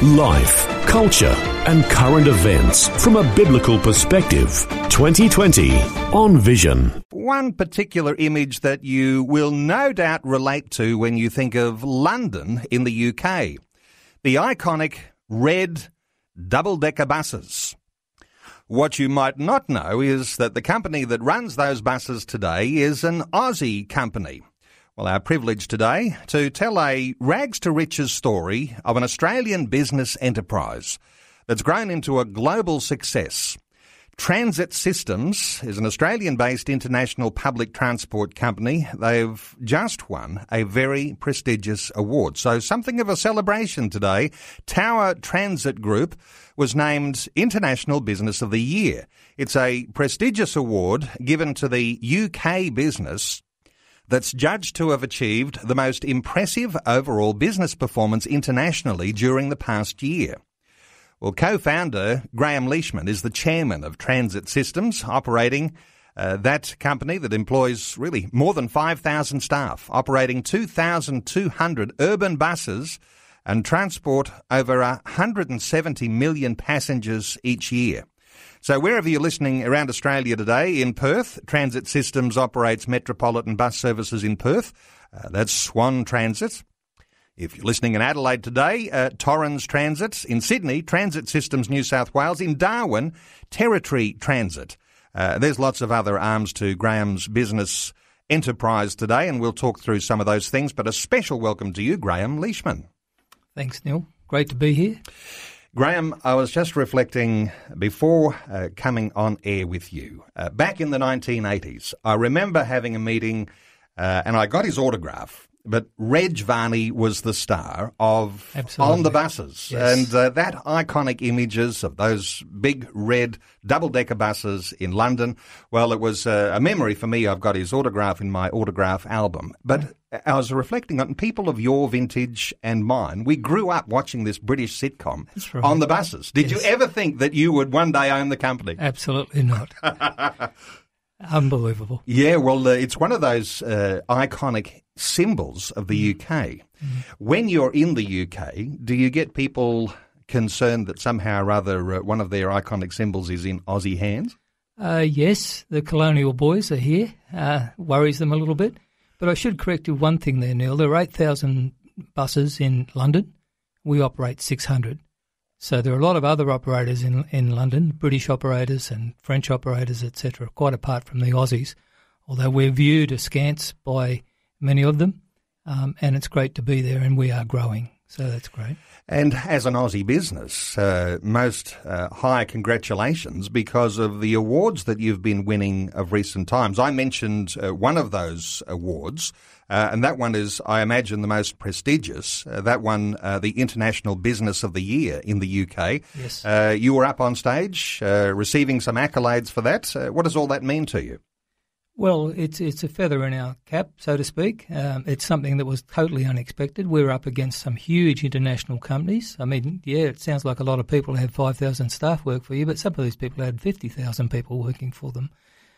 Life, culture, and current events from a biblical perspective. 2020 on Vision. One particular image that you will no doubt relate to when you think of London in the UK the iconic red double decker buses. What you might not know is that the company that runs those buses today is an Aussie company. Well, our privilege today to tell a rags to riches story of an Australian business enterprise that's grown into a global success. Transit Systems is an Australian based international public transport company. They've just won a very prestigious award. So, something of a celebration today. Tower Transit Group was named International Business of the Year. It's a prestigious award given to the UK business that's judged to have achieved the most impressive overall business performance internationally during the past year. Well, co-founder Graham Leishman is the chairman of Transit Systems, operating uh, that company that employs really more than 5,000 staff, operating 2,200 urban buses and transport over 170 million passengers each year. So wherever you're listening around Australia today, in Perth, Transit Systems operates metropolitan bus services in Perth. Uh, that's Swan Transit. If you're listening in Adelaide today, uh, Torrens Transit. In Sydney, Transit Systems New South Wales. In Darwin, Territory Transit. Uh, there's lots of other arms to Graham's business enterprise today, and we'll talk through some of those things. But a special welcome to you, Graham Leishman. Thanks, Neil. Great to be here. Graham, I was just reflecting before uh, coming on air with you. Uh, back in the 1980s, I remember having a meeting uh, and I got his autograph. But Reg Varney was the star of Absolutely. On the Buses. Yes. And uh, that iconic images of those big red double decker buses in London, well, it was uh, a memory for me. I've got his autograph in my autograph album. But I was reflecting on people of your vintage and mine. We grew up watching this British sitcom right. on the buses. Did Yes. you ever think that you would one day own the company? Absolutely not. Unbelievable. Yeah, well, uh, it's one of those uh, iconic symbols of the UK. When you're in the UK, do you get people concerned that somehow or other uh, one of their iconic symbols is in Aussie hands? Uh, yes, the colonial boys are here. Uh, worries them a little bit. But I should correct you one thing there, Neil. There are 8,000 buses in London. We operate 600. So there are a lot of other operators in in London, British operators and French operators, etc., quite apart from the Aussies, although we're viewed askance by many of them. Um, and it's great to be there, and we are growing. So that's great. And as an Aussie business, uh, most uh, high congratulations because of the awards that you've been winning of recent times. I mentioned uh, one of those awards, uh, and that one is, I imagine, the most prestigious. Uh, that one, uh, the International Business of the Year in the UK. Yes. Uh, you were up on stage uh, receiving some accolades for that. Uh, what does all that mean to you? Well, it's it's a feather in our cap, so to speak. Um, it's something that was totally unexpected. We're up against some huge international companies. I mean, yeah, it sounds like a lot of people have 5,000 staff work for you, but some of these people had 50,000 people working for them.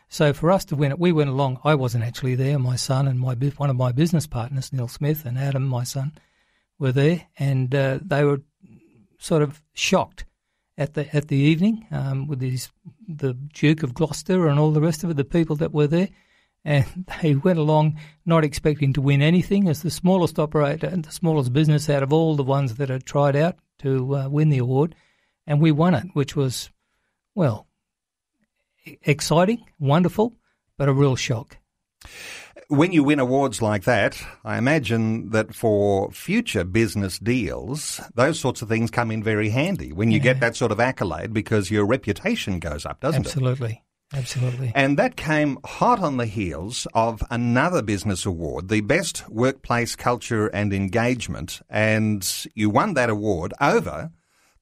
So for us to win it, we went along. I wasn't actually there. My son and my one of my business partners, Neil Smith, and Adam, my son, were there, and uh, they were sort of shocked at the at the evening um, with the Duke of Gloucester and all the rest of it, the people that were there, and they went along not expecting to win anything as the smallest operator and the smallest business out of all the ones that had tried out to uh, win the award, and we won it, which was well exciting, wonderful, but a real shock. When you win awards like that, I imagine that for future business deals, those sorts of things come in very handy when you get that sort of accolade because your reputation goes up, doesn't it? Absolutely, absolutely. And that came hot on the heels of another business award, the Best Workplace Culture and Engagement. And you won that award over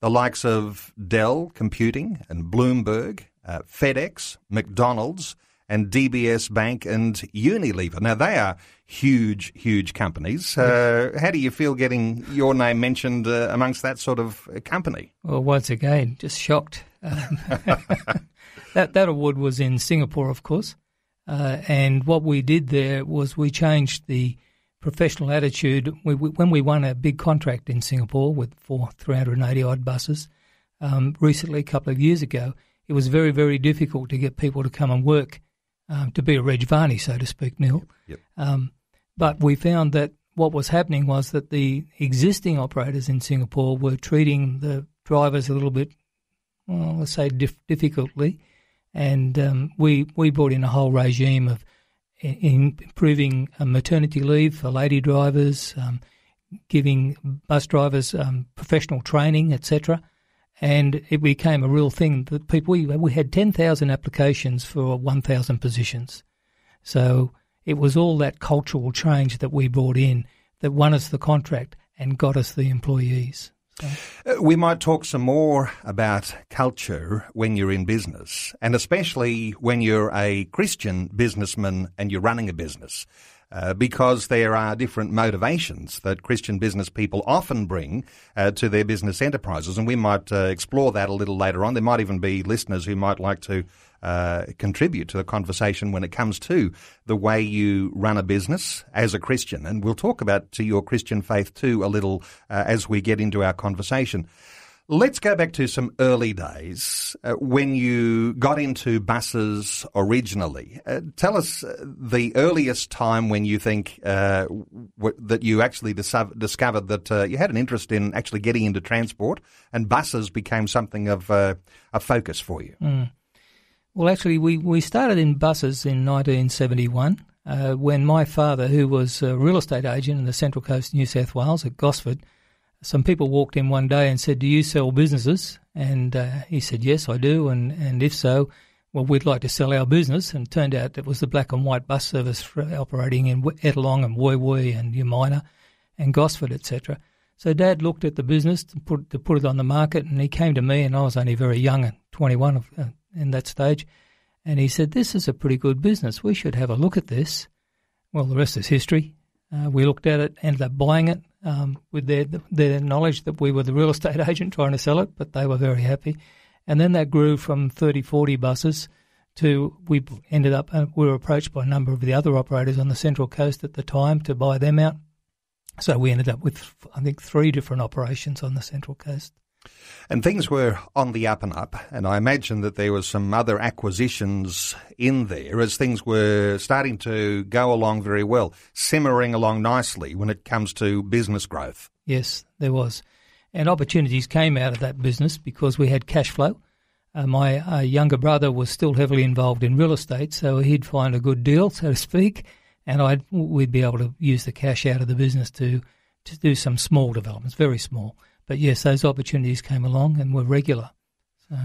the likes of Dell Computing and Bloomberg uh, FedEx, McDonald's, and DBS Bank and Unilever. Now, they are huge, huge companies. Uh, how do you feel getting your name mentioned uh, amongst that sort of company? Well, once again, just shocked. Um, that, that award was in Singapore, of course. Uh, and what we did there was we changed the professional attitude. We, we, when we won a big contract in Singapore with for 380 odd buses um, recently, a couple of years ago, it was very, very difficult to get people to come and work um, to be a Reg Varney, so to speak, Neil. Yep. Um, but we found that what was happening was that the existing operators in Singapore were treating the drivers a little bit, well, let's say, dif- difficultly. And um, we, we brought in a whole regime of in improving uh, maternity leave for lady drivers, um, giving bus drivers um, professional training, etc and it became a real thing that people we, we had 10,000 applications for 1,000 positions. So it was all that cultural change that we brought in that won us the contract and got us the employees. So. Uh, we might talk some more about culture when you're in business, and especially when you're a Christian businessman and you're running a business uh, because there are different motivations that Christian business people often bring uh, to their business enterprises. And we might uh, explore that a little later on. There might even be listeners who might like to uh, contribute to the conversation when it comes to the way you run a business as a Christian. And we'll talk about to your Christian faith too a little uh, as we get into our conversation. Let's go back to some early days uh, when you got into buses originally. Uh, tell us uh, the earliest time when you think uh, w- that you actually dis- discovered that uh, you had an interest in actually getting into transport and buses became something of uh, a focus for you. Mm. Well, actually, we, we started in buses in 1971 when my father, who was a real estate agent in the Central Coast, New South Wales at Gosford, some people walked in one day and said, "Do you sell businesses?" And uh, he said, "Yes, I do." And and if so, well, we'd like to sell our business. And it turned out it was the black and white bus service operating in Ettalong and Woy Woy and Umina and Gosford, etc. So Dad looked at the business to put to put it on the market, and he came to me, and I was only very young, at 21 uh, in that stage, and he said, "This is a pretty good business. We should have a look at this." Well, the rest is history. Uh, we looked at it, ended up buying it um, with their their knowledge that we were the real estate agent trying to sell it, but they were very happy. And then that grew from 30, 40 buses to we ended up uh, we were approached by a number of the other operators on the Central Coast at the time to buy them out. So we ended up with I think three different operations on the Central Coast. And things were on the up and up, and I imagine that there was some other acquisitions in there as things were starting to go along very well, simmering along nicely when it comes to business growth. Yes, there was. And opportunities came out of that business because we had cash flow. Uh, my uh, younger brother was still heavily involved in real estate, so he'd find a good deal, so to speak, and I'd, we'd be able to use the cash out of the business to, to do some small developments, very small. But yes, those opportunities came along and were regular. So.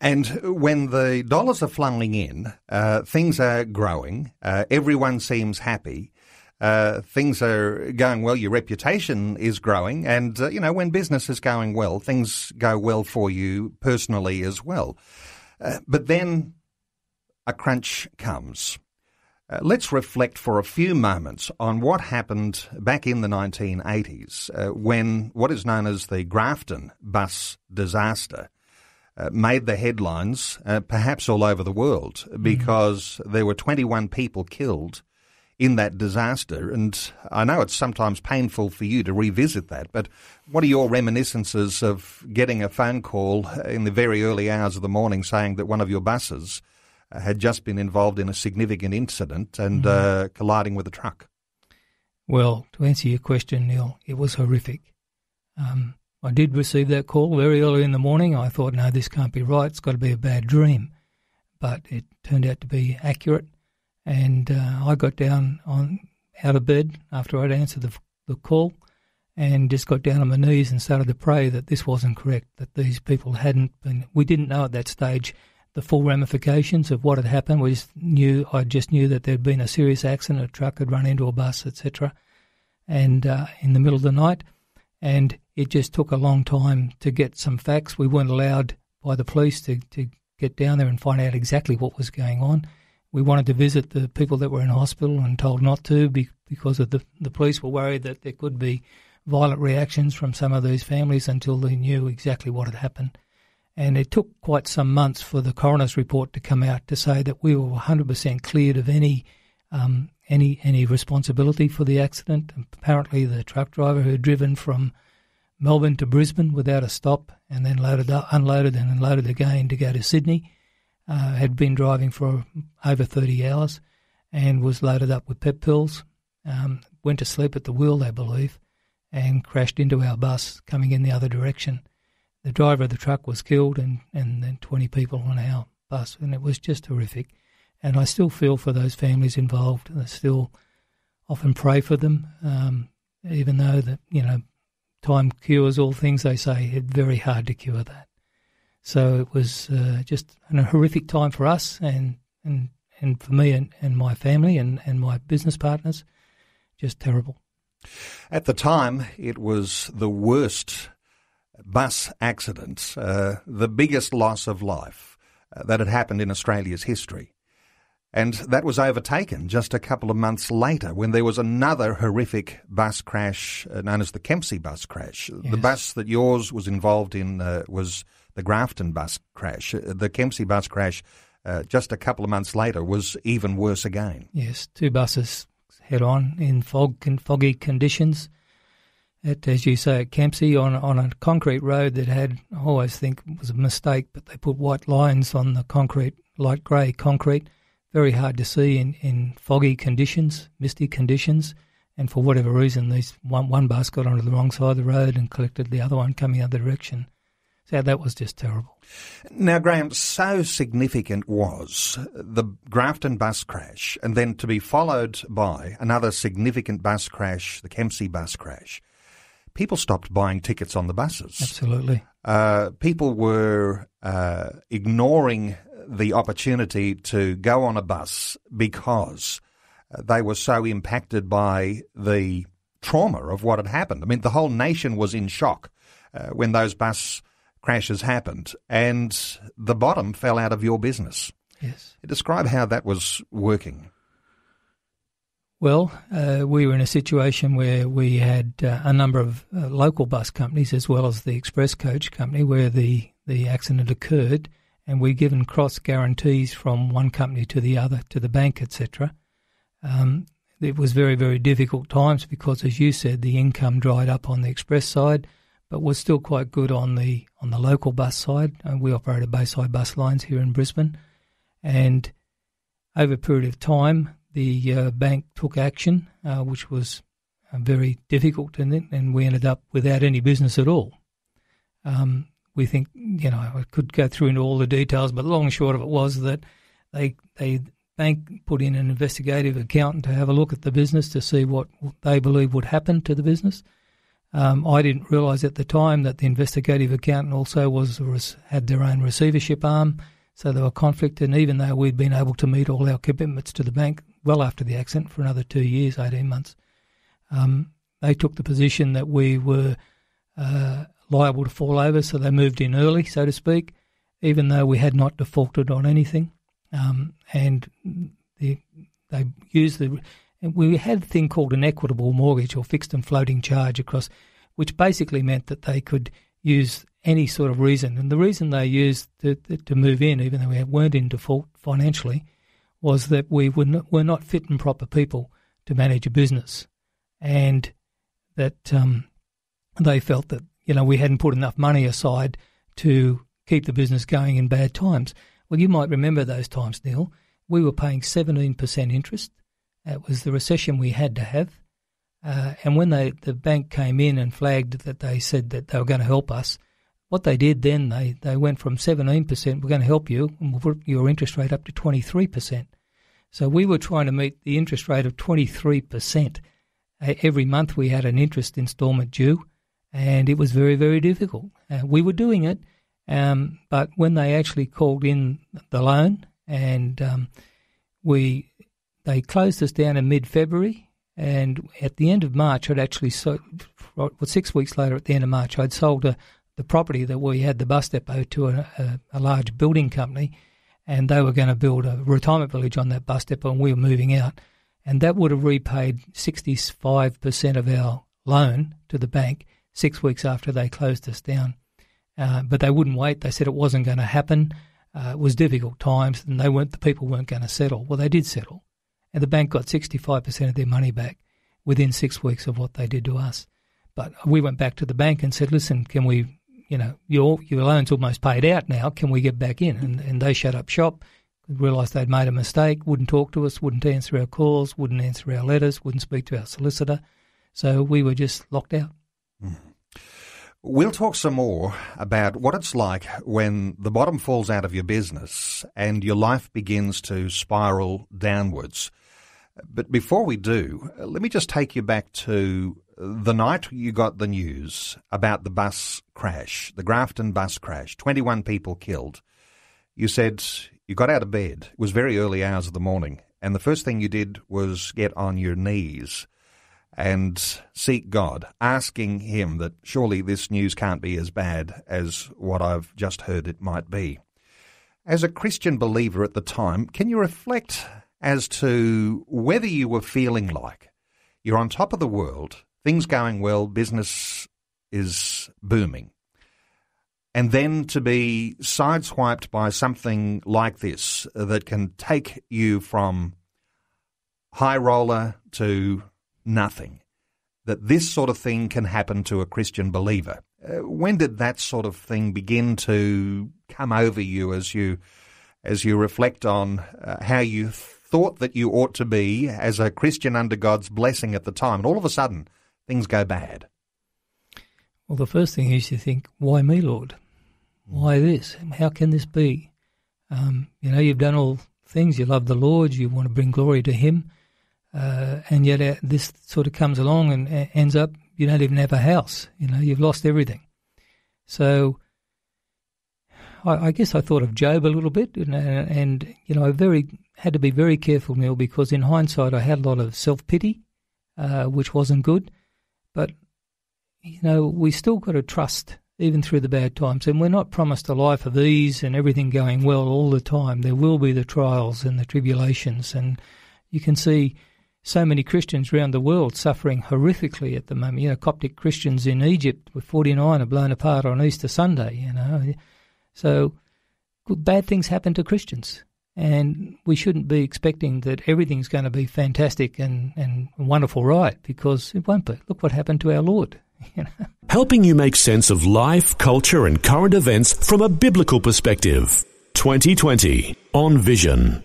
And when the dollars are flowing in, uh, things are growing, uh, everyone seems happy. Uh, things are going well, your reputation is growing, and uh, you know when business is going well, things go well for you personally as well. Uh, but then a crunch comes. Uh, let's reflect for a few moments on what happened back in the 1980s uh, when what is known as the Grafton bus disaster uh, made the headlines, uh, perhaps all over the world, mm-hmm. because mm. there were 21 people killed in that disaster. And I know it's sometimes painful for you to revisit that, but what are your reminiscences of getting a phone call in the very early hours of the morning saying that one of your buses had just been involved in a significant incident and mm uh, colliding with a truck. Well, to answer your question, Neil, it was horrific. Um, I did receive that call very early in the morning. I thought, no, this can't be right. It's got to be a bad dream. But it turned out to be accurate. And uh, I got down on out of bed after I'd answered the, the call and just got down on my knees and started to pray that this wasn't correct, that these people hadn't been. We didn't know at that stage the full ramifications of what had happened. We just knew I just knew that there'd been a serious accident, a truck had run into a bus, etc. And uh, in the middle of the night, and it just took a long time to get some facts. We weren't allowed by the police to, to get down there and find out exactly what was going on. We wanted to visit the people that were in hospital and told not to because of the the police were worried that there could be violent reactions from some of these families until they knew exactly what had happened. And it took quite some months for the coroner's report to come out to say that we were 100% cleared of any um, any any responsibility for the accident. Apparently, the truck driver who had driven from Melbourne to Brisbane without a stop and then loaded up, unloaded and unloaded again to go to Sydney uh, had been driving for over 30 hours and was loaded up with pep pills. Um, went to sleep at the wheel, they believe, and crashed into our bus coming in the other direction. The driver of the truck was killed, and, and then 20 people on our bus, and it was just horrific. And I still feel for those families involved. And I still often pray for them, um, even though that you know time cures all things. They say it's very hard to cure that. So it was uh, just a horrific time for us, and and, and for me and, and my family and, and my business partners, just terrible. At the time, it was the worst bus accident, uh, the biggest loss of life uh, that had happened in Australia's history. And that was overtaken just a couple of months later when there was another horrific bus crash uh, known as the Kempsey bus crash. Yes. The bus that yours was involved in uh, was the Grafton bus crash. Uh, the Kempsey bus crash uh, just a couple of months later was even worse again. Yes, two buses head on in fog foggy conditions. At, as you say, at Kempsey on on a concrete road that had I always think was a mistake, but they put white lines on the concrete, light grey concrete, very hard to see in, in foggy conditions, misty conditions, and for whatever reason, these one one bus got onto the wrong side of the road and collected the other one coming the other direction. So that was just terrible. Now, Graham, so significant was the Grafton bus crash, and then to be followed by another significant bus crash, the Kempsey bus crash. People stopped buying tickets on the buses. Absolutely. Uh, people were uh, ignoring the opportunity to go on a bus because they were so impacted by the trauma of what had happened. I mean, the whole nation was in shock uh, when those bus crashes happened and the bottom fell out of your business. Yes. Describe how that was working. Well, uh, we were in a situation where we had uh, a number of uh, local bus companies as well as the express coach company where the, the accident occurred, and we'd given cross guarantees from one company to the other, to the bank, etc. Um, it was very, very difficult times because, as you said, the income dried up on the express side but was still quite good on the on the local bus side. Uh, we operated Bayside bus lines here in Brisbane, and over a period of time, the uh, bank took action, uh, which was uh, very difficult, and and we ended up without any business at all. Um, we think, you know, I could go through into all the details, but long and short of it was that they they bank put in an investigative accountant to have a look at the business to see what they believe would happen to the business um, I didn't realise at the time that the investigative accountant also was had their own receivership arm, so there were conflict. And even though we'd been able to meet all our commitments to the bank well after the accident for another two years, eighteen months, um, they took the position that we were uh, liable to fall over, so they moved in early, so to speak, even though we had not defaulted on anything. Um, and the, they used the we had a thing called an equitable mortgage or fixed and floating charge across, which basically meant that they could use any sort of reason. And the reason they used to, to move in, even though we weren't in default financially, was that we were not, were not fit and proper people to manage a business, and that um, they felt that you know we hadn't put enough money aside to keep the business going in bad times. Well, you might remember those times, Neil. We were paying seventeen percent interest it was the recession we had to have. Uh, and when they, the bank came in and flagged that they said that they were going to help us, what they did then, they, they went from 17%, we're going to help you, and we'll put your interest rate up to 23%. So we were trying to meet the interest rate of 23%. Uh, every month we had an interest instalment due, and it was very, very difficult. Uh, we were doing it, um, but when they actually called in the loan and um, we they closed us down in mid February, and at the end of March, I'd actually sold, well, six weeks later, at the end of March, I'd sold a, the property that we had the bus depot to a, a, a large building company, and they were going to build a retirement village on that bus depot, and we were moving out, and that would have repaid sixty five percent of our loan to the bank six weeks after they closed us down. Uh, but they wouldn't wait. They said it wasn't going to happen. Uh, it was difficult times, and they weren't the people weren't going to settle. Well, they did settle, and the bank got sixty five percent of their money back within six weeks of what they did to us. But we went back to the bank and said, "Listen, can we you know, your your loan's almost paid out now. Can we get back in? And, and they shut up shop, realised they'd made a mistake, wouldn't talk to us, wouldn't answer our calls, wouldn't answer our letters, wouldn't speak to our solicitor. So we were just locked out. Mm. We'll talk some more about what it's like when the bottom falls out of your business and your life begins to spiral downwards. But before we do, let me just take you back to the night you got the news about the bus crash, the Grafton bus crash, 21 people killed, you said you got out of bed. It was very early hours of the morning. And the first thing you did was get on your knees and seek God, asking Him that surely this news can't be as bad as what I've just heard it might be. As a Christian believer at the time, can you reflect as to whether you were feeling like you're on top of the world things going well, business is booming. And then to be sideswiped by something like this that can take you from high roller to nothing, that this sort of thing can happen to a Christian believer. Uh, when did that sort of thing begin to come over you as you as you reflect on uh, how you thought that you ought to be as a Christian under God's blessing at the time, and all of a sudden things go bad? Well, the first thing is you think, why me, Lord? Why this? How can this be? Um, you know, you've done all things. You love the Lord. You want to bring glory to Him. Uh, and yet uh, this sort of comes along and uh, ends up you don't even have a house. You know, you've lost everything. So I, I guess I thought of Job a little bit, and, and, you know, I very had to be very careful, Neil, because in hindsight I had a lot of self pity, uh, which wasn't good. But, you know, we still got to trust even through the bad times. And we're not promised a life of ease and everything going well all the time. There will be the trials and the tribulations. And you can see so many Christians around the world suffering horrifically at the moment. You know, Coptic Christians in Egypt with 49 are blown apart on Easter Sunday, you know. So bad things happen to Christians. And we shouldn't be expecting that everything's going to be fantastic and, and wonderful right because it won't be. Look what happened to our Lord. Helping you make sense of life, culture, and current events from a biblical perspective. 2020 on Vision.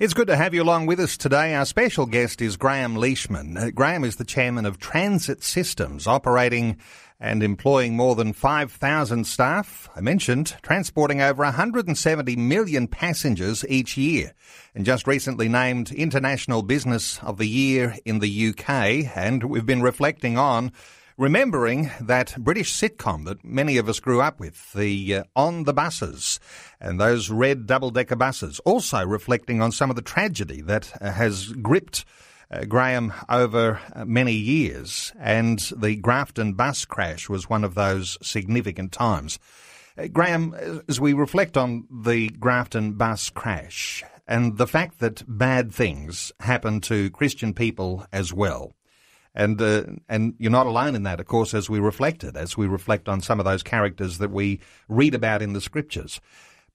It's good to have you along with us today. Our special guest is Graham Leishman. Uh, Graham is the chairman of Transit Systems, operating and employing more than 5,000 staff. I mentioned transporting over 170 million passengers each year and just recently named International Business of the Year in the UK. And we've been reflecting on remembering that British sitcom that many of us grew up with, the uh, On the Buses, and those red double decker buses. Also reflecting on some of the tragedy that uh, has gripped uh, Graham over uh, many years, and the Grafton bus crash was one of those significant times. Uh, Graham, as we reflect on the Grafton bus crash and the fact that bad things happen to Christian people as well, and uh, and you're not alone in that, of course, as we reflected, as we reflect on some of those characters that we read about in the scriptures.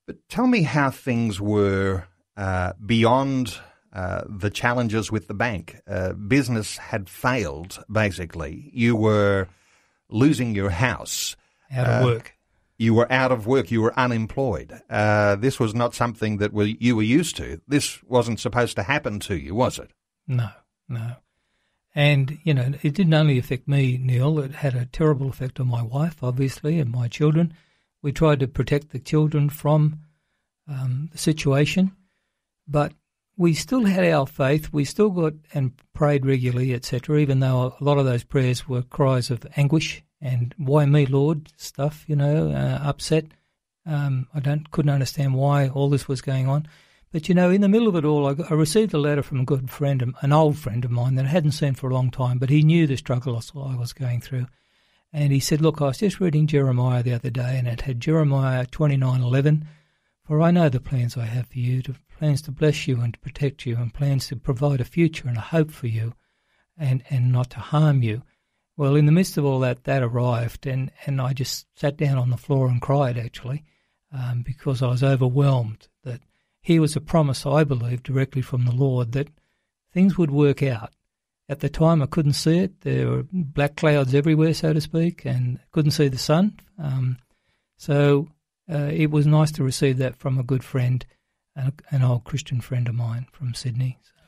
But tell me how things were uh, beyond uh, the challenges with the bank. Uh, business had failed, basically. You were losing your house. Out of uh, work. You were out of work. You were unemployed. Uh, this was not something that we, you were used to. This wasn't supposed to happen to you, was it? No, no. And, you know, it didn't only affect me, Neil, it had a terrible effect on my wife, obviously, and my children. We tried to protect the children from um, the situation, but we still had our faith. We still got and prayed regularly, etc. Even though a lot of those prayers were cries of anguish and "Why me, Lord?" stuff, you know, uh, upset. Um, I don't couldn't understand why all this was going on. But you know, in the middle of it all, I, I, received a letter from a good friend, an old friend of mine that I hadn't seen for a long time, but he knew the struggle I was going through. And he said, Look, I was just reading Jeremiah the other day, and it had Jeremiah twenty nine eleven. For I know the plans I have for you, to, plans to bless you and to protect you, and plans to provide a future and a hope for you, and, and not to harm you. Well, in the midst of all that, that arrived, and, and I just sat down on the floor and cried, actually, um, because I was overwhelmed here was a promise, I believe, directly from the Lord that things would work out. At the time, I couldn't see it. There were black clouds everywhere, so to speak, and couldn't see the sun. Um, so uh, it was nice to receive that from a good friend, an, an old Christian friend of mine from Sydney. So.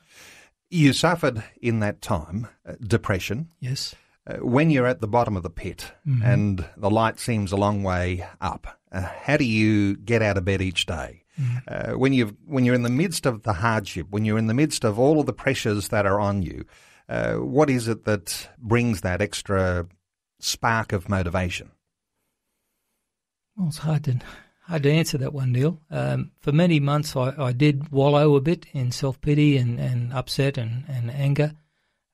You suffered in that time uh, depression. Yes. Uh, when you're at the bottom of the pit mm-hmm. and the light seems a long way up, uh, how do you get out of bed each day? Mm-hmm. Uh, when you when you're in the midst of the hardship, when you're in the midst of all of the pressures that are on you, uh, what is it that brings that extra spark of motivation? Well, it's hard to hard to answer that one, Neil. Um, for many months, I, I, did wallow a bit in self pity and, and upset and, and anger.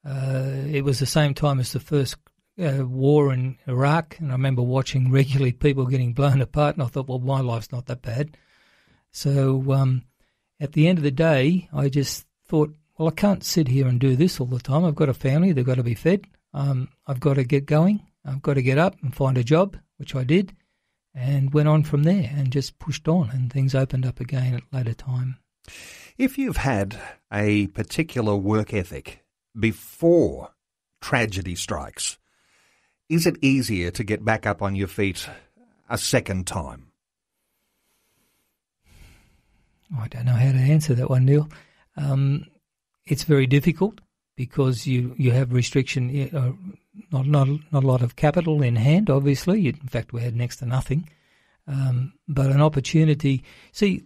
Uh, it was the same time as the first uh, war in Iraq, and I remember watching regularly people getting blown apart, and I thought, well, my life's not that bad. So um, at the end of the day, I just thought, well, I can't sit here and do this all the time. I've got a family, they've got to be fed. Um, I've got to get going. I've got to get up and find a job, which I did and went on from there and just pushed on and things opened up again at later time. If you've had a particular work ethic before tragedy strikes, is it easier to get back up on your feet a second time? I don't know how to answer that one, Neil. Um, it's very difficult because you, you have restriction, uh, not, not, not a lot of capital in hand, obviously. In fact, we had next to nothing. Um, but an opportunity. See,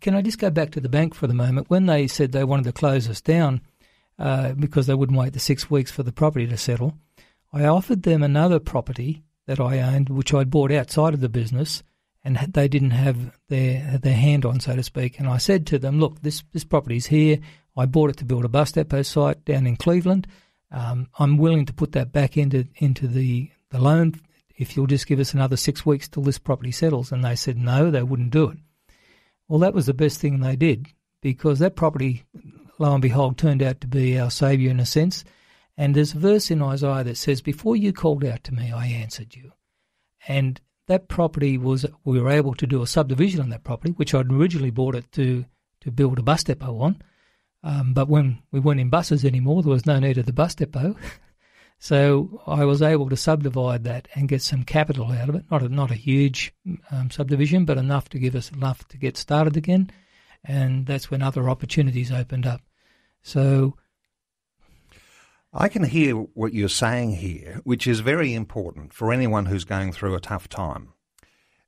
can I just go back to the bank for the moment? When they said they wanted to close us down uh, because they wouldn't wait the six weeks for the property to settle, I offered them another property that I owned, which I'd bought outside of the business, and they didn't have their their hand on, so to speak. And I said to them, "Look, this this property's here. I bought it to build a bus depot site down in Cleveland. Um, I'm willing to put that back into into the the loan if you'll just give us another six weeks till this property settles. And they said no, they wouldn't do it. Well, that was the best thing they did because that property, lo and behold, turned out to be our saviour in a sense. And there's a verse in Isaiah that says, Before you called out to me, I answered you. And that property was, we were able to do a subdivision on that property, which I'd originally bought it to, to build a bus depot on. Um, but when we weren't in buses anymore, there was no need of the bus depot. so I was able to subdivide that and get some capital out of it. Not a, not a huge um, subdivision, but enough to give us enough to get started again. And that's when other opportunities opened up. So I can hear what you're saying here, which is very important for anyone who's going through a tough time.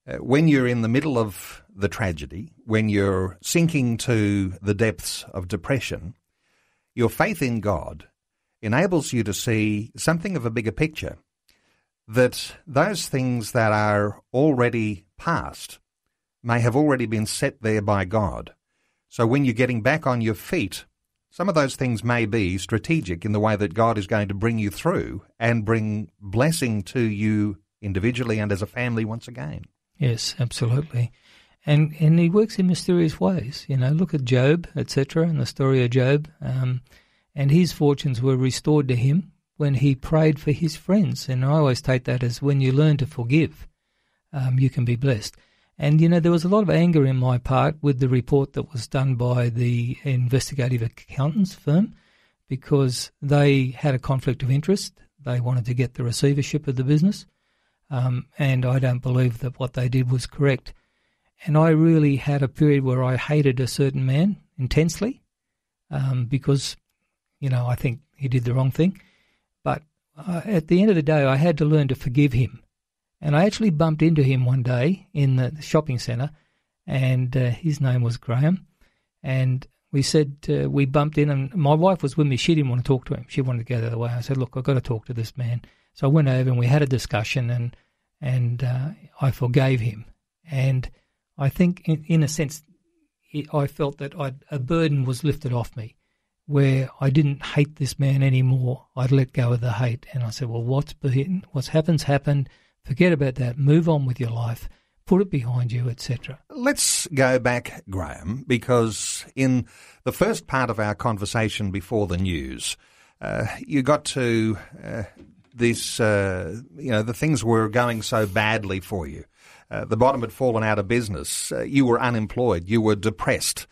Uh, when you're in the middle of the tragedy, when you're sinking to the depths of depression, your faith in God enables you to see something of a bigger picture. That those things that are already past may have already been set there by God. So when you're getting back on your feet, some of those things may be strategic in the way that God is going to bring you through and bring blessing to you individually and as a family once again. Yes, absolutely. And and he works in mysterious ways. You know, look at Job, etc., and the story of Job. Um, and his fortunes were restored to him when he prayed for his friends. And I always take that as when you learn to forgive, um, you can be blessed. And, you know, there was a lot of anger in my part with the report that was done by the investigative accountants firm because they had a conflict of interest. They wanted to get the receivership of the business. Um, and I don't believe that what they did was correct. And I really had a period where I hated a certain man intensely um, because, you know, I think he did the wrong thing. But uh, at the end of the day, I had to learn to forgive him. And I actually bumped into him one day in the shopping centre, and uh, his name was Graham. And we said, uh, we bumped in, and my wife was with me. She didn't want to talk to him. She wanted to go the other way. I said, look, I've got to talk to this man. So I went over and we had a discussion, and and uh, I forgave him. And I think, in, in a sense, I felt that I'd, a burden was lifted off me where I didn't hate this man anymore. I'd let go of the hate, and I said, "Well, what's been, what's happened's happened. Forget about that. Move on with your life. Put it behind you, etc." Let's go back, Graham, because in the first part of our conversation before the news, uh, you got to uh, this. Uh, you know, the things were going so badly for you. Uh, the bottom had fallen out of business. Uh, you were unemployed. You were depressed.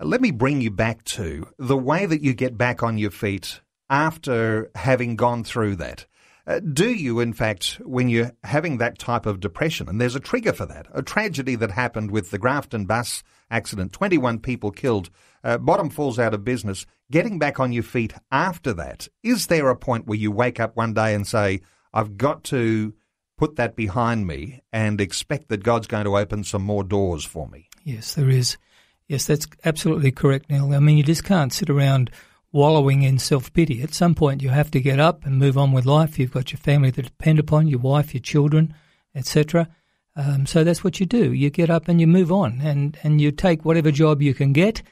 Let me bring you back to the way that you get back on your feet after having gone through that. Uh, do you, in fact, when you're having that type of depression, and there's a trigger for that, a tragedy that happened with the Grafton bus accident, 21 people killed, uh, bottom falls out of business, getting back on your feet after that, is there a point where you wake up one day and say, I've got to put that behind me and expect that God's going to open some more doors for me? Yes, there is. Yes, that's absolutely correct, Neil. I mean, you just can't sit around wallowing in self pity. At some point, you have to get up and move on with life. You've got your family that depend upon your wife, your children, etc. Um, so that's what you do. You get up and you move on, and and you take whatever job you can get.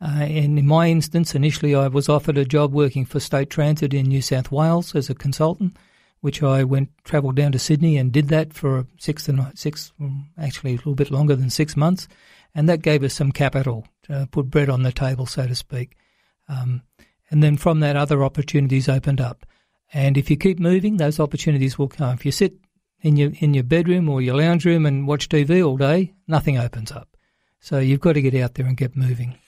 Uh, and in my instance, initially I was offered a job working for State Transit in New South Wales as a consultant, which I went travelled down to Sydney and did that for six to six, actually a little bit longer than six months and that gave us some capital to put bread on the table, so to speak. Um, and then from that, other opportunities opened up. And if you keep moving, those opportunities will come. If you sit in your in your bedroom or your lounge room and watch TV all day, nothing opens up. So you've got to get out there and get moving.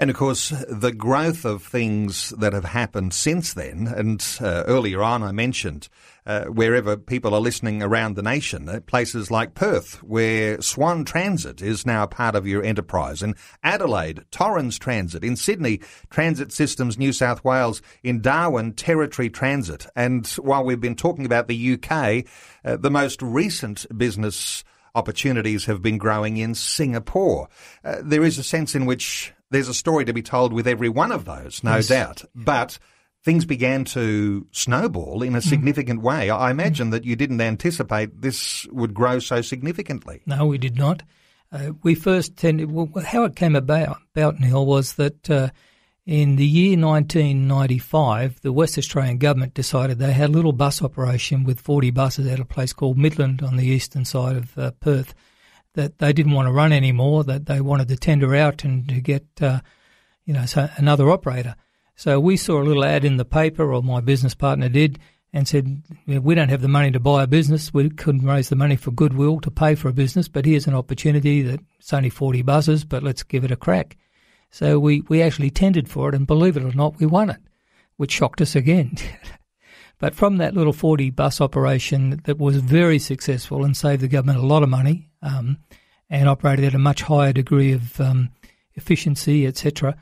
And of course, the growth of things that have happened since then, and uh, earlier on I mentioned uh, wherever people are listening around the nation, uh, places like Perth, where Swan Transit is now part of your enterprise, in Adelaide, Torrens Transit, in Sydney, Transit Systems New South Wales, in Darwin, Territory Transit. And while we've been talking about the UK, uh, the most recent business opportunities have been growing in Singapore. Uh, there is a sense in which there's a story to be told with every one of those, no yes. doubt. But things began to snowball in a mm-hmm. significant mm. way. I imagine mm. that you didn't anticipate this would grow so significantly. No, we did not. Uh, we first tended, well, how it came about, about Neil, was that uh, in the year 1995, the West Australian government decided they had a little bus operation with 40 buses at a place called Midland on the eastern side of uh, Perth that they didn't want to run anymore, that they wanted to tender out and to get, uh, you know, so another operator. So we saw a little ad in the paper, or my business partner did, and said, we don't have the money to buy a business. We couldn't raise the money for goodwill to pay for a business, but here's an opportunity that it's only 40 buses, but let's give it a crack. So we, we actually tendered for it, and believe it or not, we won it, which shocked us again. but from that little 40 bus operation that was very successful and saved the government a lot of money, um, and operated at a much higher degree of um, efficiency, etc.,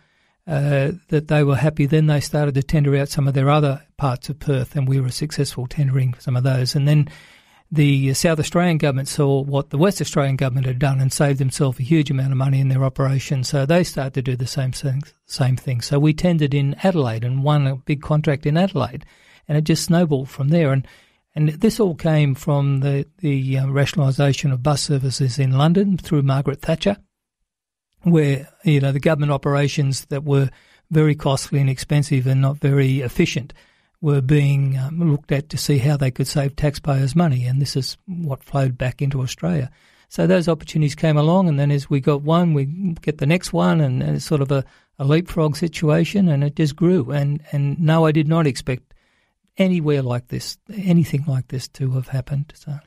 uh, that they were happy. Then they started to tender out some of their other parts of Perth, and we were successful tendering some of those. And then the South Australian government saw what the West Australian government had done and saved themselves a huge amount of money in their operation. So they started to do the same thing, same thing. So we tendered in Adelaide and won a big contract in Adelaide, and it just snowballed from there. And and this all came from the, the uh, rationalisation of bus services in London through Margaret Thatcher, where, you know, the government operations that were very costly and expensive and not very efficient were being um, looked at to see how they could save taxpayers' money. And this is what flowed back into Australia. So those opportunities came along, and then as we got one, we get the next one, and, and it's sort of a, a leapfrog situation, and it just grew. And, and no, I did not expect anywhere like this, anything like this to have happened. So.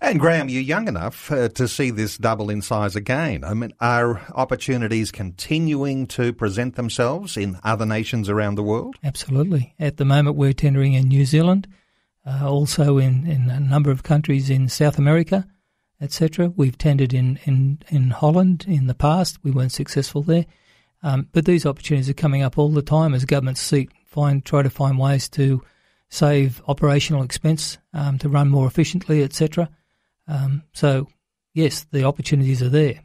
And Graham, you're young enough uh, to see this double in size again. I mean, are opportunities continuing to present themselves in other nations around the world? Absolutely. At the moment, we're tendering in New Zealand, uh, also in, in a number of countries in South America, etc. We've tendered in, in, in Holland in the past. We weren't successful there. Um, but these opportunities are coming up all the time as governments seek, find, try to find ways to save operational expense um, to run more efficiently, etc. Um, so, yes, the opportunities are there.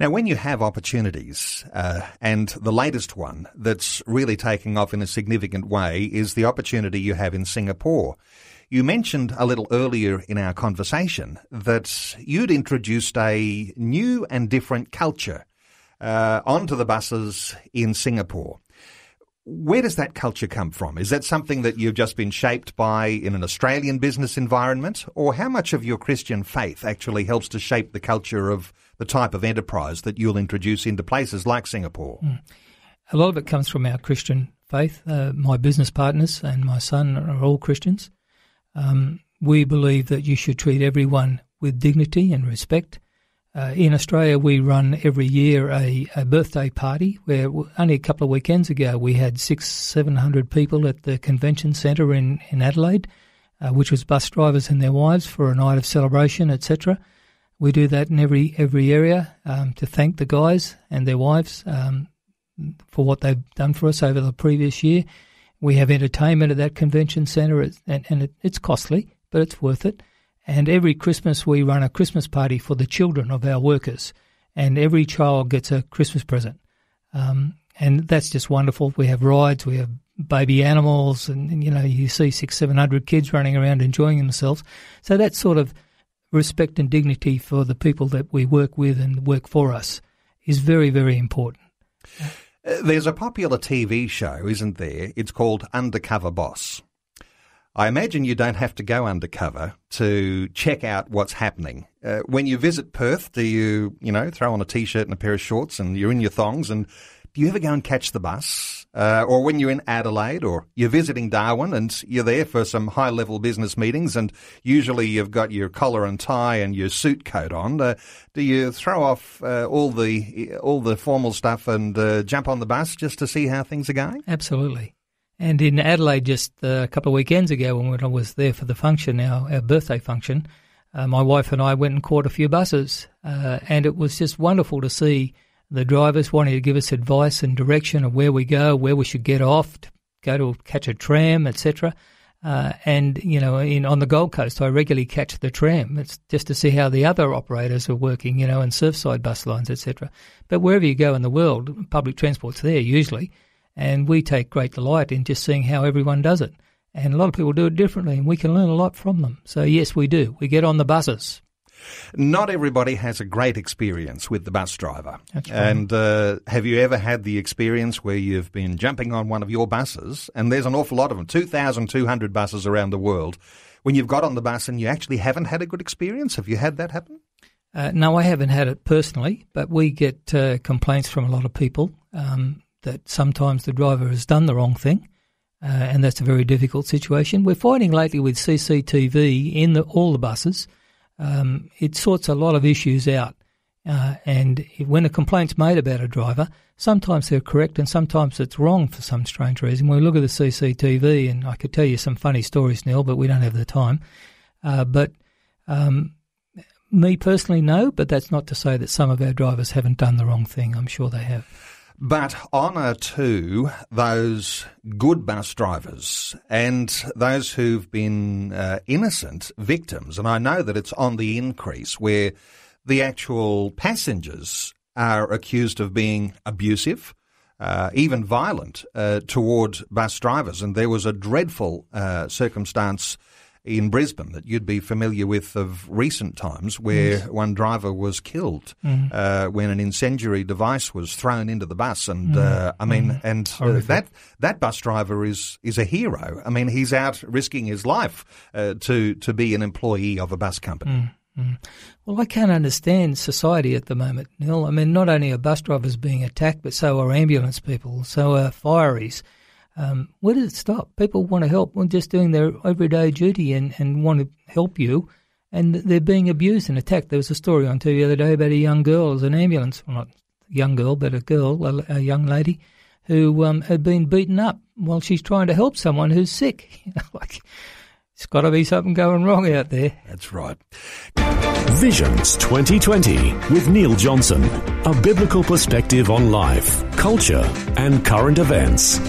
Now, when you have opportunities, uh, and the latest one that's really taking off in a significant way is the opportunity you have in Singapore. You mentioned a little earlier in our conversation that you'd introduced a new and different culture uh, onto the buses in Singapore. Where does that culture come from? Is that something that you've just been shaped by in an Australian business environment? Or how much of your Christian faith actually helps to shape the culture of the type of enterprise that you'll introduce into places like Singapore? Mm. A lot of it comes from our Christian faith. Uh, my business partners and my son are all Christians. Um, we believe that you should treat everyone with dignity and respect. Uh, in Australia, we run every year a, a, birthday party where only a couple of weekends ago we had six, seven hundred people at the convention centre in, in Adelaide, uh, which was bus drivers and their wives for a night of celebration, etc. We do that in every every area um, to thank the guys and their wives um, for what they've done for us over the previous year. We have entertainment at that convention centre, and, and it, it's costly, but it's worth it. And every Christmas, we run a Christmas party for the children of our workers, and every child gets a Christmas present. Um, and that's just wonderful. We have rides, we have baby animals, and, and, you know, you see six, seven hundred kids running around enjoying themselves. So that sort of respect and dignity for the people that we work with and work for us is very, very important. Uh, there's a popular TV show, isn't there? It's called Undercover Boss. I imagine you don't have to go undercover to check out what's happening. Uh, when you visit Perth, do you, you know, throw on a t-shirt and a pair of shorts and you're in your thongs and do you ever go and catch the bus? Uh, or when you're in Adelaide or you're visiting Darwin and you're there for some high level business meetings and usually you've got your collar and tie and your suit coat on, uh, do you throw off uh, all the all the formal stuff and uh, jump on the bus just to see how things are going? Absolutely. And in Adelaide, just uh, a couple of weekends ago, when I was there for the function, our, our birthday function, uh, my wife and I went and caught a few buses, uh, and it was just wonderful to see the drivers wanting to give us advice and direction of where we go, where we should get off, to go to catch a tram, etc. Uh, and you know, in on the Gold Coast, I regularly catch the tram. It's just to see how the other operators are working, you know, and Surfside bus lines, etc. But wherever you go in the world, public transport's there usually and we take great delight in just seeing how everyone does it. And a lot of people do it differently, and we can learn a lot from them. So, yes, we do. We get on the buses. Not everybody has a great experience with the bus driver. Right. And uh, have you ever had the experience where you've been jumping on one of your buses, and there's an awful lot of them, 2,200 buses around the world, when you've got on the bus and you actually haven't had a good experience? Have you had that happen? Uh, no, I haven't had it personally, but we get uh, complaints from a lot of people. Um, that sometimes the driver has done the wrong thing, uh, and that's a very difficult situation. We're finding lately with CCTV in the, all the buses, um, it sorts a lot of issues out. Uh, and when a complaint's made about a driver, sometimes they're correct and sometimes it's wrong for some strange reason. We look at the CCTV, and I could tell you some funny stories, Neil, but we don't have the time. Uh, but um, me personally, no, but that's not to say that some of our drivers haven't done the wrong thing. I'm sure they have. But honour to those good bus drivers and those who've been uh, innocent victims. And I know that it's on the increase where the actual passengers are accused of being abusive. Uh, even violent uh, toward bus drivers. And there was a dreadful uh, circumstance in Brisbane that you'd be familiar with of recent times where yes. one driver was killed mm. uh, when an incendiary device was thrown into the bus. And mm. uh, I mean, mm. and uh, that that bus driver is is a hero. I mean, he's out risking his life uh, to to be an employee of a bus company. Well, I can't understand society at the moment, Neil. I mean, not only are bus drivers being attacked, but so are ambulance people, so are fireys. Um, where does it stop? People want to help, well, just doing their everyday duty and, and want to help you, and they're being abused and attacked. There was a story on TV the other day about a young girl as an ambulance, well, not young girl, but a girl, a, a young lady, who um, had been beaten up while she's trying to help someone who's sick. Like it's got to be something going wrong out there. That's right. Visions 2020 with Neil Johnson, a biblical perspective on life, culture, and current events.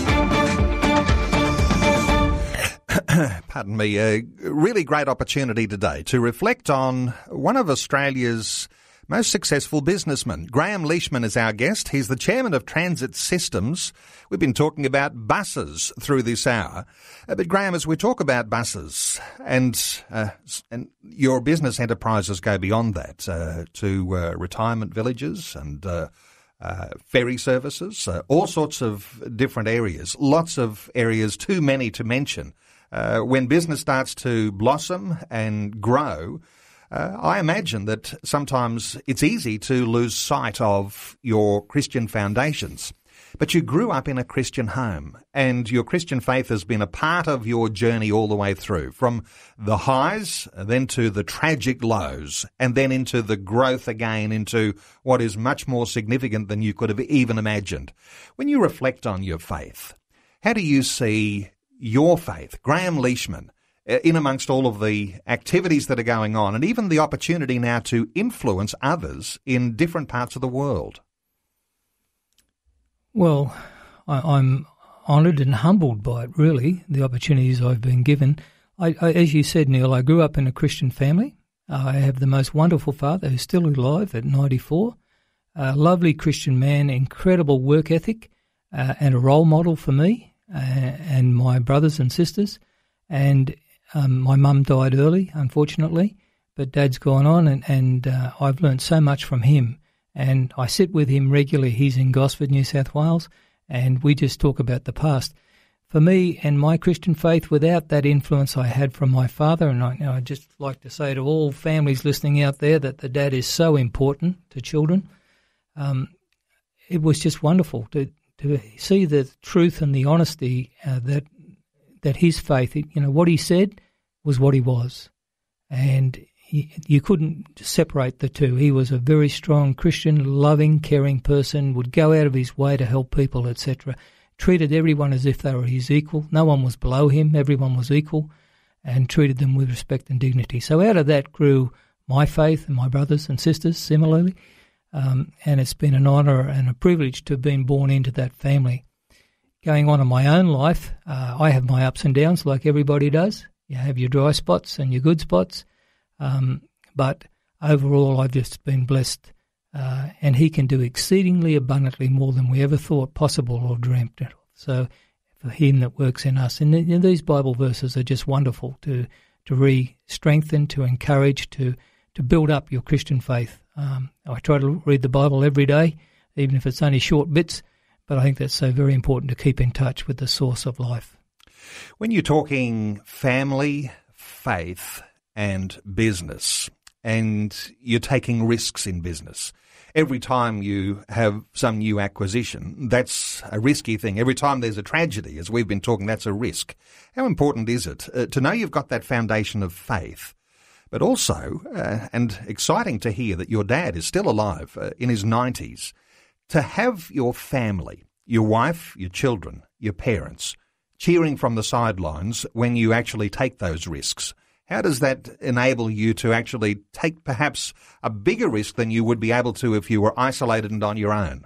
pardon me, a really great opportunity today to reflect on one of Australia's most successful businessmen. Graham Leishman is our guest. He's the chairman of Transit Systems. We've been talking about buses through this hour. Uh, but Graham, as we talk about buses and uh, and your business enterprises go beyond that uh, to uh, retirement villages and uh, uh, ferry services, all sorts of different areas, lots of areas, too many to mention. Uh, when business starts to blossom and grow, uh, I imagine that sometimes it's easy to lose sight of your Christian foundations. But you grew up in a Christian home and your Christian faith has been a part of your journey all the way through from the highs, then to the tragic lows and then into the growth again into what is much more significant than you could have even imagined. When you reflect on your faith, how do you see your faith, Graham Leishman, uh, in amongst all of the activities that are going on and even the opportunity now to influence others in different parts of the world? Well, I, am honoured and humbled by it, really, the opportunities I've been given. I, I, as you said, Neil, I grew up in a Christian family. I have the most wonderful father who's still alive at 94, a lovely Christian man, incredible work ethic, uh, and a role model for me uh, and my brothers and sisters. And um, my mum died early, unfortunately, but dad's gone on, and, and uh, I've learned so much from him and I sit with him regularly. He's in Gosford, New South Wales, and we just talk about the past. For me and my Christian faith, without that influence I had from my father, and I, I just like to say to all families listening out there that the dad is so important to children. Um, it was just wonderful to to see the truth and the honesty uh, that that his faith, you know, what he said was what he was, and you couldn't separate the two. He was a very strong Christian, loving, caring person, would go out of his way to help people, etc. Treated everyone as if they were his equal. No one was below him, everyone was equal, and treated them with respect and dignity. So out of that grew my faith and my brothers and sisters similarly. Um, and it's been an honour and a privilege to have been born into that family. Going on in my own life, uh, I have my ups and downs like everybody does. You have your dry spots and your good spots. Um, but overall, I've just been blessed, uh, and He can do exceedingly abundantly more than we ever thought possible or dreamt of. So, for Him that works in us, and, and these Bible verses are just wonderful to to re-strengthen, to encourage, to to build up your Christian faith. Um, I try to read the Bible every day, even if it's only short bits. But I think that's so very important to keep in touch with the source of life. When you're talking family, faith, and business, and you're taking risks in business. Every time you have some new acquisition, that's a risky thing. Every time there's a tragedy, as we've been talking, that's a risk. How important is it uh, to know you've got that foundation of faith? But also, uh, and exciting to hear that your dad is still alive uh, in his 90s, to have your family, your wife, your children, your parents, cheering from the sidelines when you actually take those risks how does that enable you to actually take perhaps a bigger risk than you would be able to if you were isolated and on your own?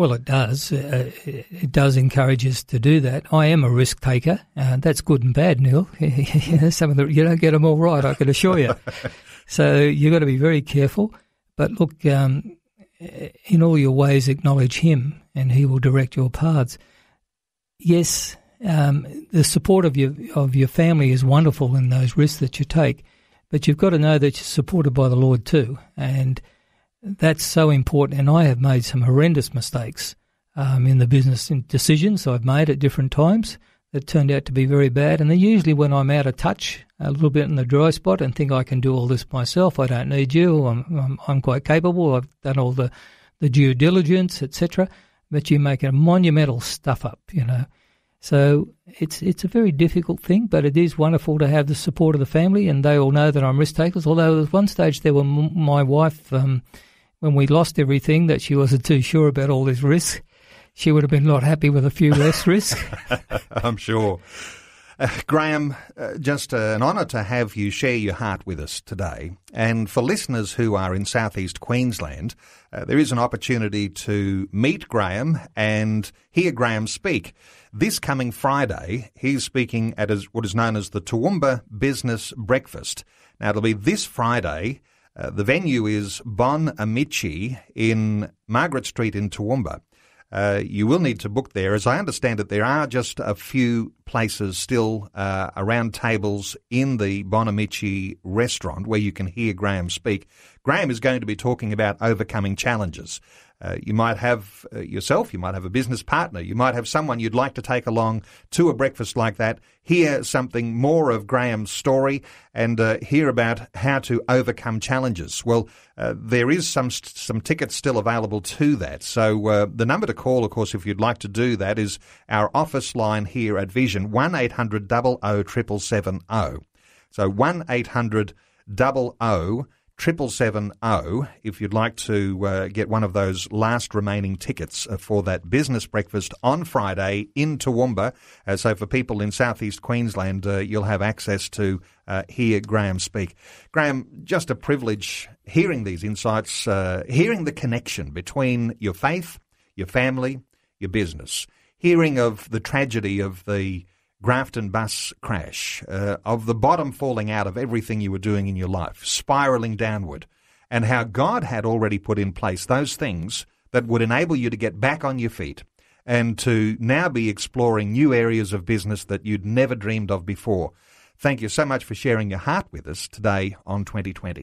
Well, it does. Uh, it does encourage us to do that. I am a risk taker. Uh, that's good and bad, Neil. Some of the you don't get them all right, I can assure you. so you've got to be very careful. But look, um, in all your ways, acknowledge Him, and He will direct your paths. Yes, um, the support of your of your family is wonderful in those risks that you take, but you've got to know that you're supported by the Lord too, and that's so important. And I have made some horrendous mistakes um, in the business decisions I've made at different times that turned out to be very bad. And they're usually when I'm out of touch, a little bit in the dry spot, and think I can do all this myself. I don't need you. I'm I'm, I'm quite capable. I've done all the the due diligence, etc. But you make a monumental stuff up, you know. So it's it's a very difficult thing, but it is wonderful to have the support of the family, and they all know that I'm risk takers. Although at one stage there were m- my wife, um, when we lost everything, that she wasn't too sure about all this risk. She would have been not happy with a few less risk. I'm sure. Uh, Graham, uh, just uh, an honour to have you share your heart with us today. And for listeners who are in southeast Queensland, uh, there is an opportunity to meet Graham and hear Graham speak. This coming Friday, he's speaking at what is known as the Toowoomba Business Breakfast. Now, it'll be this Friday. Uh, the venue is Bon Amici in Margaret Street in Toowoomba. Uh, you will need to book there. As I understand it, there are just a few places still uh, around tables in the Bon Amici restaurant where you can hear Graham speak. Graham is going to be talking about overcoming challenges. Uh, you might have uh, yourself, you might have a business partner, you might have someone you'd like to take along to a breakfast like that, hear something more of Graham's story, and uh, hear about how to overcome challenges. Well, uh, there is some some tickets still available to that. So uh, the number to call, of course, if you'd like to do that, is our office line here at Vision one eight hundred double o triple seven o. So one eight hundred double o triple seven O if you'd like to uh, get one of those last remaining tickets uh, for that business breakfast on Friday in Toowoomba. Uh, so for people in southeast Queensland, uh, you'll have access to uh, hear Graham speak. Graham, just a privilege hearing these insights, uh, hearing the connection between your faith, your family, your business, hearing of the tragedy of the Grafton bus crash, uh, of the bottom falling out of everything you were doing in your life, spiraling downward, and how God had already put in place those things that would enable you to get back on your feet and to now be exploring new areas of business that you'd never dreamed of before. Thank you so much for sharing your heart with us today on 2020.